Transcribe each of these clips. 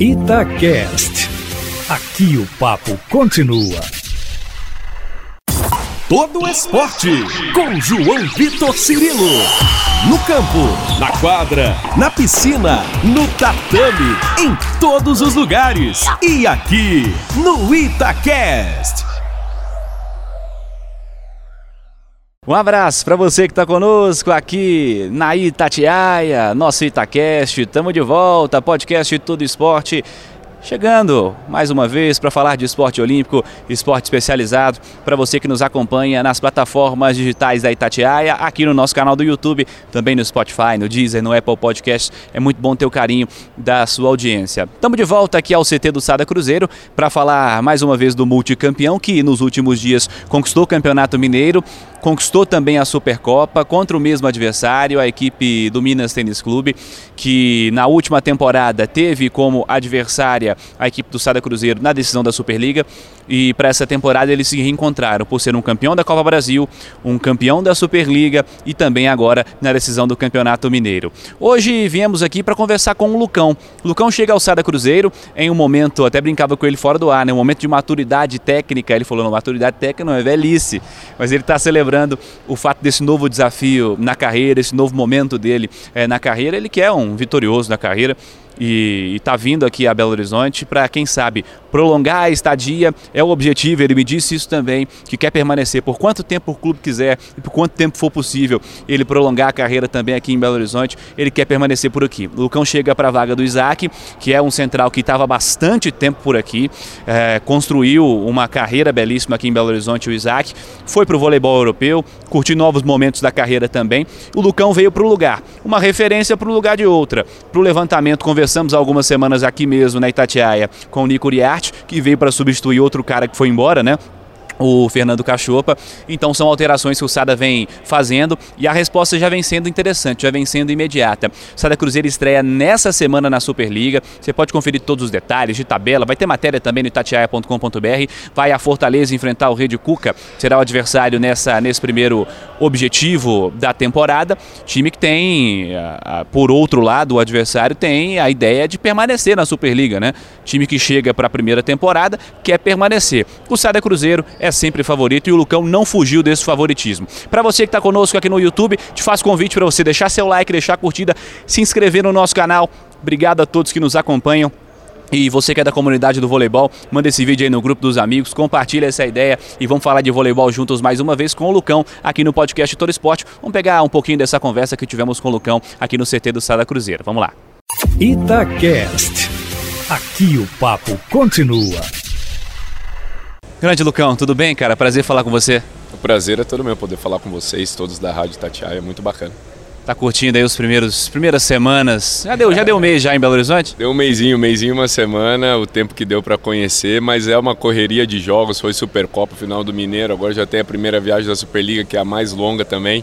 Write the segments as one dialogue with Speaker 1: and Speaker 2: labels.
Speaker 1: Itacast. Aqui o papo continua.
Speaker 2: Todo esporte com João Vitor Cirilo. No campo, na quadra, na piscina, no tatame, em todos os lugares. E aqui no Itacast.
Speaker 3: Um abraço para você que está conosco aqui na Itatiaia, nosso Itacast. Estamos de volta, podcast Tudo Esporte. Chegando mais uma vez para falar de esporte olímpico, esporte especializado, para você que nos acompanha nas plataformas digitais da Itatiaia, aqui no nosso canal do YouTube, também no Spotify, no Deezer, no Apple Podcast. É muito bom ter o carinho da sua audiência. Estamos de volta aqui ao CT do Sada Cruzeiro para falar mais uma vez do multicampeão que nos últimos dias conquistou o Campeonato Mineiro, conquistou também a Supercopa contra o mesmo adversário, a equipe do Minas Tênis Clube, que na última temporada teve como adversária a equipe do Sada Cruzeiro na decisão da Superliga. E para essa temporada eles se reencontraram por ser um campeão da Copa Brasil, um campeão da Superliga e também agora na decisão do Campeonato Mineiro. Hoje viemos aqui para conversar com o Lucão. O Lucão chega ao Sada Cruzeiro em um momento, até brincava com ele fora do ar, né? um momento de maturidade técnica. Ele falou: não, maturidade técnica não é velhice, mas ele está celebrando o fato desse novo desafio na carreira, esse novo momento dele é, na carreira. Ele que é um vitorioso na carreira e está vindo aqui a Belo Horizonte para, quem sabe, prolongar a estadia. É o objetivo, ele me disse isso também, que quer permanecer por quanto tempo o clube quiser e por quanto tempo for possível ele prolongar a carreira também aqui em Belo Horizonte, ele quer permanecer por aqui. O Lucão chega para a vaga do Isaac, que é um central que estava bastante tempo por aqui, é, construiu uma carreira belíssima aqui em Belo Horizonte, o Isaac, foi para o voleibol europeu, curtiu novos momentos da carreira também. O Lucão veio para o lugar, uma referência para o lugar de outra, para o levantamento, conversamos há algumas semanas aqui mesmo na Itatiaia com o Nico Uriarte, que veio para substituir outro cara que foi embora, né? O Fernando Cachopa. Então são alterações que o Sada vem fazendo e a resposta já vem sendo interessante, já vem sendo imediata. O Sada Cruzeiro estreia nessa semana na Superliga. Você pode conferir todos os detalhes de tabela, vai ter matéria também no itatiaia.com.br. Vai a Fortaleza enfrentar o Rede Cuca, será o adversário nessa, nesse primeiro objetivo da temporada. Time que tem, por outro lado, o adversário tem a ideia de permanecer na Superliga, né? Time que chega para a primeira temporada quer permanecer. O Sada Cruzeiro é é sempre favorito e o Lucão não fugiu desse favoritismo. Para você que está conosco aqui no YouTube, te faço convite para você deixar seu like, deixar curtida, se inscrever no nosso canal. Obrigado a todos que nos acompanham. E você que é da comunidade do voleibol, manda esse vídeo aí no grupo dos amigos, compartilha essa ideia e vamos falar de voleibol juntos mais uma vez com o Lucão aqui no podcast Todo Esporte. Vamos pegar um pouquinho dessa conversa que tivemos com o Lucão aqui no CT do Sada Cruzeiro. Vamos lá.
Speaker 1: Itacast. Aqui o papo continua.
Speaker 3: Grande Lucão, tudo bem, cara? Prazer falar com você.
Speaker 4: O prazer é todo meu poder falar com vocês, todos da Rádio Tatiaia, é muito bacana.
Speaker 3: Tá curtindo aí os primeiros primeiras semanas? Já deu, já deu um mês já em Belo Horizonte?
Speaker 4: Deu um mêsinho, um mêsinho, uma semana, o tempo que deu para conhecer, mas é uma correria de jogos, foi Supercopa, final do Mineiro, agora já tem a primeira viagem da Superliga, que é a mais longa também.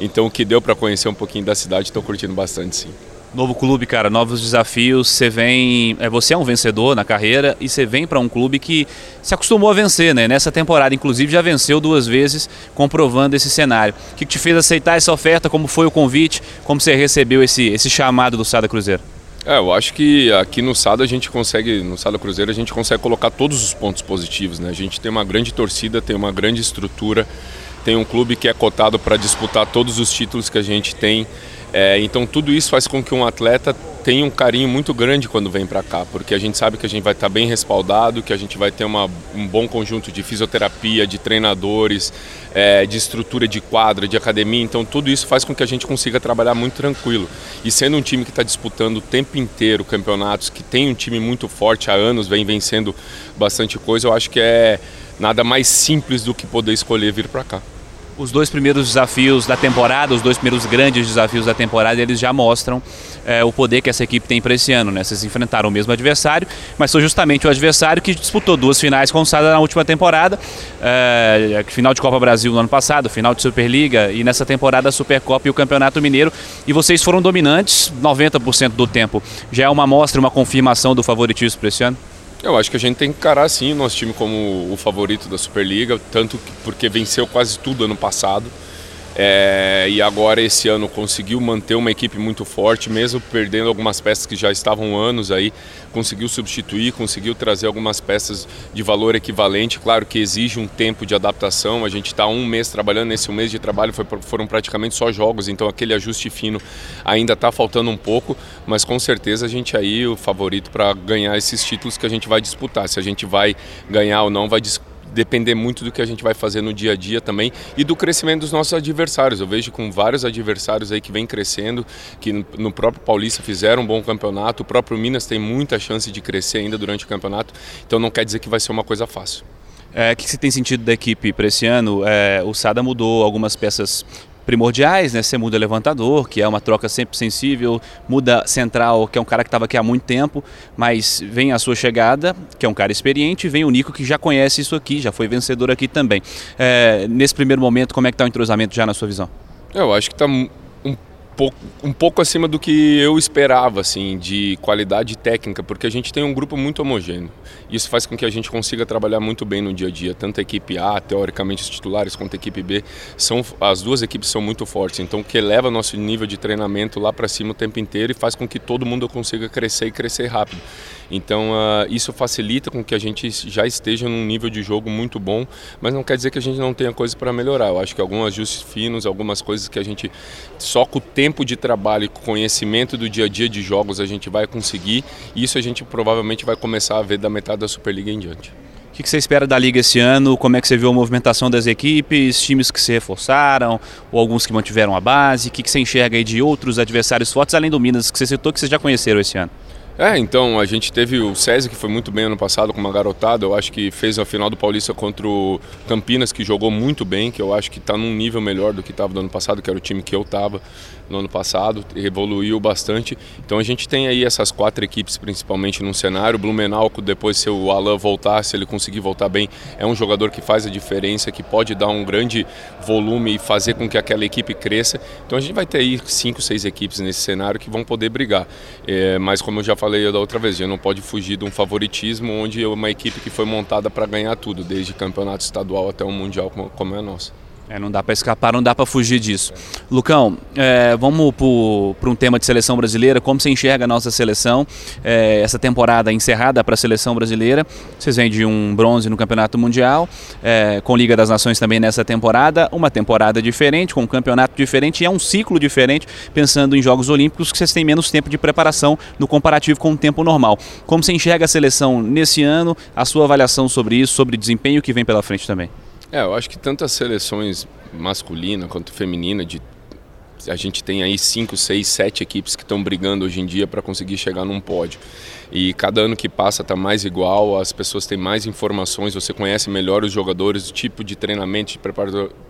Speaker 4: Então o que deu para conhecer um pouquinho da cidade, estou curtindo bastante sim.
Speaker 3: Novo clube, cara, novos desafios. Você vem, é, você é um vencedor na carreira e você vem para um clube que se acostumou a vencer, né? Nessa temporada, inclusive, já venceu duas vezes, comprovando esse cenário. O que te fez aceitar essa oferta? Como foi o convite? Como você recebeu esse, esse chamado do Sada Cruzeiro?
Speaker 4: É, eu acho que aqui no Sada a gente consegue, no Sada Cruzeiro a gente consegue colocar todos os pontos positivos, né? A gente tem uma grande torcida, tem uma grande estrutura, tem um clube que é cotado para disputar todos os títulos que a gente tem. É, então tudo isso faz com que um atleta tenha um carinho muito grande quando vem para cá, porque a gente sabe que a gente vai estar tá bem respaldado, que a gente vai ter uma, um bom conjunto de fisioterapia, de treinadores, é, de estrutura de quadra, de academia. Então tudo isso faz com que a gente consiga trabalhar muito tranquilo. E sendo um time que está disputando o tempo inteiro campeonatos, que tem um time muito forte há anos, vem vencendo bastante coisa, eu acho que é nada mais simples do que poder escolher vir para cá
Speaker 3: os dois primeiros desafios da temporada, os dois primeiros grandes desafios da temporada, eles já mostram é, o poder que essa equipe tem para esse ano. Né? Vocês enfrentaram o mesmo adversário, mas foi justamente o adversário que disputou duas finais com o Sada na última temporada, é, final de Copa Brasil no ano passado, final de Superliga e nessa temporada a Supercopa e o Campeonato Mineiro. E vocês foram dominantes 90% do tempo. Já é uma amostra, uma confirmação do favoritismo para esse ano?
Speaker 4: Eu acho que a gente tem que encarar sim o nosso time como o favorito da Superliga, tanto porque venceu quase tudo ano passado. É, e agora esse ano conseguiu manter uma equipe muito forte, mesmo perdendo algumas peças que já estavam anos aí, conseguiu substituir, conseguiu trazer algumas peças de valor equivalente. Claro que exige um tempo de adaptação. A gente está um mês trabalhando, nesse mês de trabalho foi, foram praticamente só jogos, então aquele ajuste fino ainda está faltando um pouco, mas com certeza a gente aí o favorito para ganhar esses títulos que a gente vai disputar. Se a gente vai ganhar ou não, vai disputar depender muito do que a gente vai fazer no dia a dia também e do crescimento dos nossos adversários. Eu vejo com vários adversários aí que vem crescendo, que no próprio Paulista fizeram um bom campeonato, o próprio Minas tem muita chance de crescer ainda durante o campeonato, então não quer dizer que vai ser uma coisa fácil.
Speaker 3: É, o que você tem sentido da equipe para esse ano? É, o Sada mudou algumas peças primordiais, né? Você muda levantador, que é uma troca sempre sensível, muda central, que é um cara que estava aqui há muito tempo, mas vem a sua chegada, que é um cara experiente, e vem o Nico que já conhece isso aqui, já foi vencedor aqui também. É, nesse primeiro momento, como é que está o entrosamento já na sua visão?
Speaker 4: Eu acho que está pouco, um pouco acima do que eu esperava, assim, de qualidade técnica, porque a gente tem um grupo muito homogêneo. Isso faz com que a gente consiga trabalhar muito bem no dia a dia. Tanto a equipe A, teoricamente os titulares, quanto a equipe B, são, as duas equipes são muito fortes. Então, que eleva nosso nível de treinamento lá para cima o tempo inteiro e faz com que todo mundo consiga crescer e crescer rápido. Então, uh, isso facilita com que a gente já esteja num nível de jogo muito bom, mas não quer dizer que a gente não tenha coisas para melhorar. Eu acho que alguns ajustes finos, algumas coisas que a gente só com o tempo de trabalho e conhecimento do dia a dia de jogos a gente vai conseguir, e isso a gente provavelmente vai começar a ver da metade da Superliga em diante.
Speaker 3: O que você espera da Liga esse ano? Como é que você viu a movimentação das equipes, times que se reforçaram, ou alguns que mantiveram a base? O que você enxerga aí de outros adversários fortes, além do Minas, que você citou, que vocês já conheceram esse ano?
Speaker 4: É, então, a gente teve o César, que foi muito bem ano passado com uma garotada, eu acho que fez a final do Paulista contra o Campinas, que jogou muito bem, que eu acho que está num nível melhor do que estava no ano passado, que era o time que eu estava no ano passado, evoluiu bastante. Então a gente tem aí essas quatro equipes principalmente no cenário. Blumenau, depois se o Alan voltar, se ele conseguir voltar bem, é um jogador que faz a diferença, que pode dar um grande volume e fazer com que aquela equipe cresça. Então a gente vai ter aí cinco, seis equipes nesse cenário que vão poder brigar. É, mas como eu já falei da outra vez, a gente não pode fugir de um favoritismo onde é uma equipe que foi montada para ganhar tudo, desde campeonato estadual até o mundial como, como é a nossa.
Speaker 3: É, não dá para escapar, não dá para fugir disso. Lucão, é, vamos para um tema de seleção brasileira. Como você enxerga a nossa seleção? É, essa temporada encerrada para a seleção brasileira. Vocês vêm de um bronze no Campeonato Mundial, é, com Liga das Nações também nessa temporada. Uma temporada diferente, com um campeonato diferente e é um ciclo diferente, pensando em Jogos Olímpicos, que vocês têm menos tempo de preparação no comparativo com o tempo normal. Como você enxerga a seleção nesse ano? A sua avaliação sobre isso, sobre desempenho que vem pela frente também?
Speaker 4: É, eu acho que tanto as seleções masculina quanto feminina de a gente tem aí cinco, seis, sete equipes que estão brigando hoje em dia para conseguir chegar num pódio. E cada ano que passa está mais igual, as pessoas têm mais informações, você conhece melhor os jogadores, o tipo de treinamento, de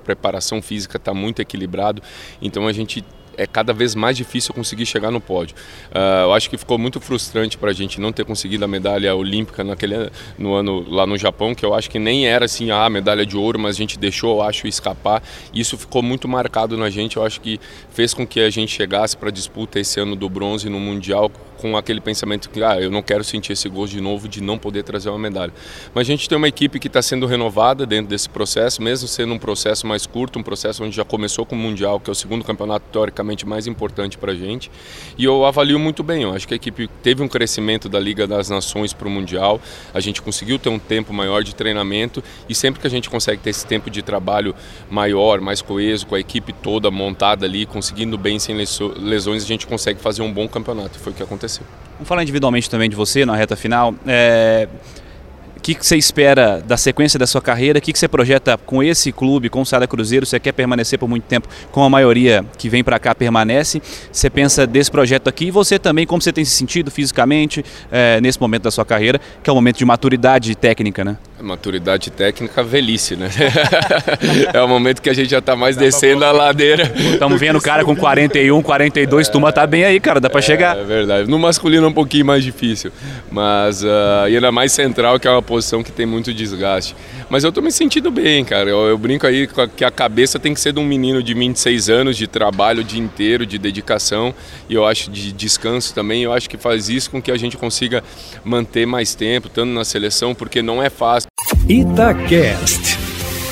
Speaker 4: preparação física está muito equilibrado. Então a gente é cada vez mais difícil conseguir chegar no pódio. Uh, eu acho que ficou muito frustrante para a gente não ter conseguido a medalha olímpica naquele no ano lá no Japão, que eu acho que nem era assim a ah, medalha de ouro, mas a gente deixou, eu acho, escapar. Isso ficou muito marcado na gente. Eu acho que fez com que a gente chegasse para a disputa esse ano do bronze no mundial com aquele pensamento que ah, eu não quero sentir esse gosto de novo de não poder trazer uma medalha. Mas a gente tem uma equipe que está sendo renovada dentro desse processo, mesmo sendo um processo mais curto, um processo onde já começou com o Mundial, que é o segundo campeonato teoricamente mais importante para a gente. E eu avalio muito bem, eu acho que a equipe teve um crescimento da Liga das Nações para o Mundial, a gente conseguiu ter um tempo maior de treinamento e sempre que a gente consegue ter esse tempo de trabalho maior, mais coeso, com a equipe toda montada ali, conseguindo bem sem lesões, a gente consegue fazer um bom campeonato. Foi o que aconteceu aconteceu.
Speaker 3: Vamos falar individualmente também de você na reta final. É... O que, que você espera da sequência da sua carreira? O que, que você projeta com esse clube, com o Sada Cruzeiro? Você quer permanecer por muito tempo, como a maioria que vem para cá permanece? Você pensa desse projeto aqui e você também, como você tem se sentido fisicamente é, nesse momento da sua carreira, que é um momento de maturidade técnica, né?
Speaker 4: Maturidade técnica, velhice, né? é o momento que a gente já está mais descendo a ladeira.
Speaker 3: Estamos vendo o cara com 41, 42, é, turma tá bem aí, cara, dá para é, chegar.
Speaker 4: É verdade. No masculino é um pouquinho mais difícil, mas uh, ainda mais central, que é uma posição que tem muito desgaste. Mas eu estou me sentindo bem, cara. Eu, eu, brinco aí que a cabeça tem que ser de um menino de 26 anos, de trabalho o dia inteiro, de dedicação, e eu acho de descanso também. Eu acho que faz isso com que a gente consiga manter mais tempo, tanto na seleção, porque não é fácil.
Speaker 1: Itacast.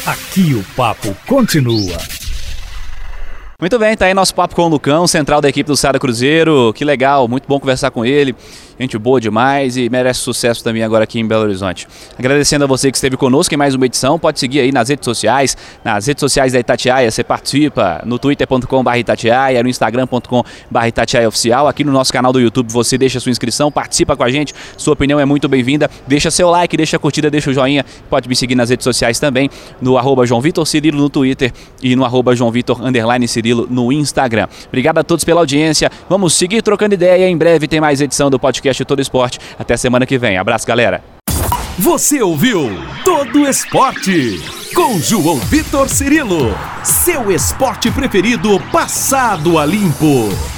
Speaker 1: Aqui o papo continua.
Speaker 3: Muito bem, tá aí nosso papo com o Lucão, central da equipe do Sada Cruzeiro. Que legal, muito bom conversar com ele. Gente boa demais e merece sucesso também agora aqui em Belo Horizonte. Agradecendo a você que esteve conosco em mais uma edição. Pode seguir aí nas redes sociais, nas redes sociais da Itatiaia, você participa no twitter.com.br Itatiaia, no instagram.com.br Itatiaia Oficial. Aqui no nosso canal do YouTube você deixa sua inscrição, participa com a gente. Sua opinião é muito bem-vinda. Deixa seu like, deixa a curtida, deixa o joinha. Pode me seguir nas redes sociais também, no arroba João Vitor Cirilo no Twitter e no arroba João Vitor Cirilo no Instagram. Obrigado a todos pela audiência. Vamos seguir trocando ideia. Em breve tem mais edição do podcast Todo Esporte. Até semana que vem. Abraço, galera.
Speaker 2: Você ouviu Todo Esporte com João Vitor Cirilo, seu esporte preferido passado a limpo.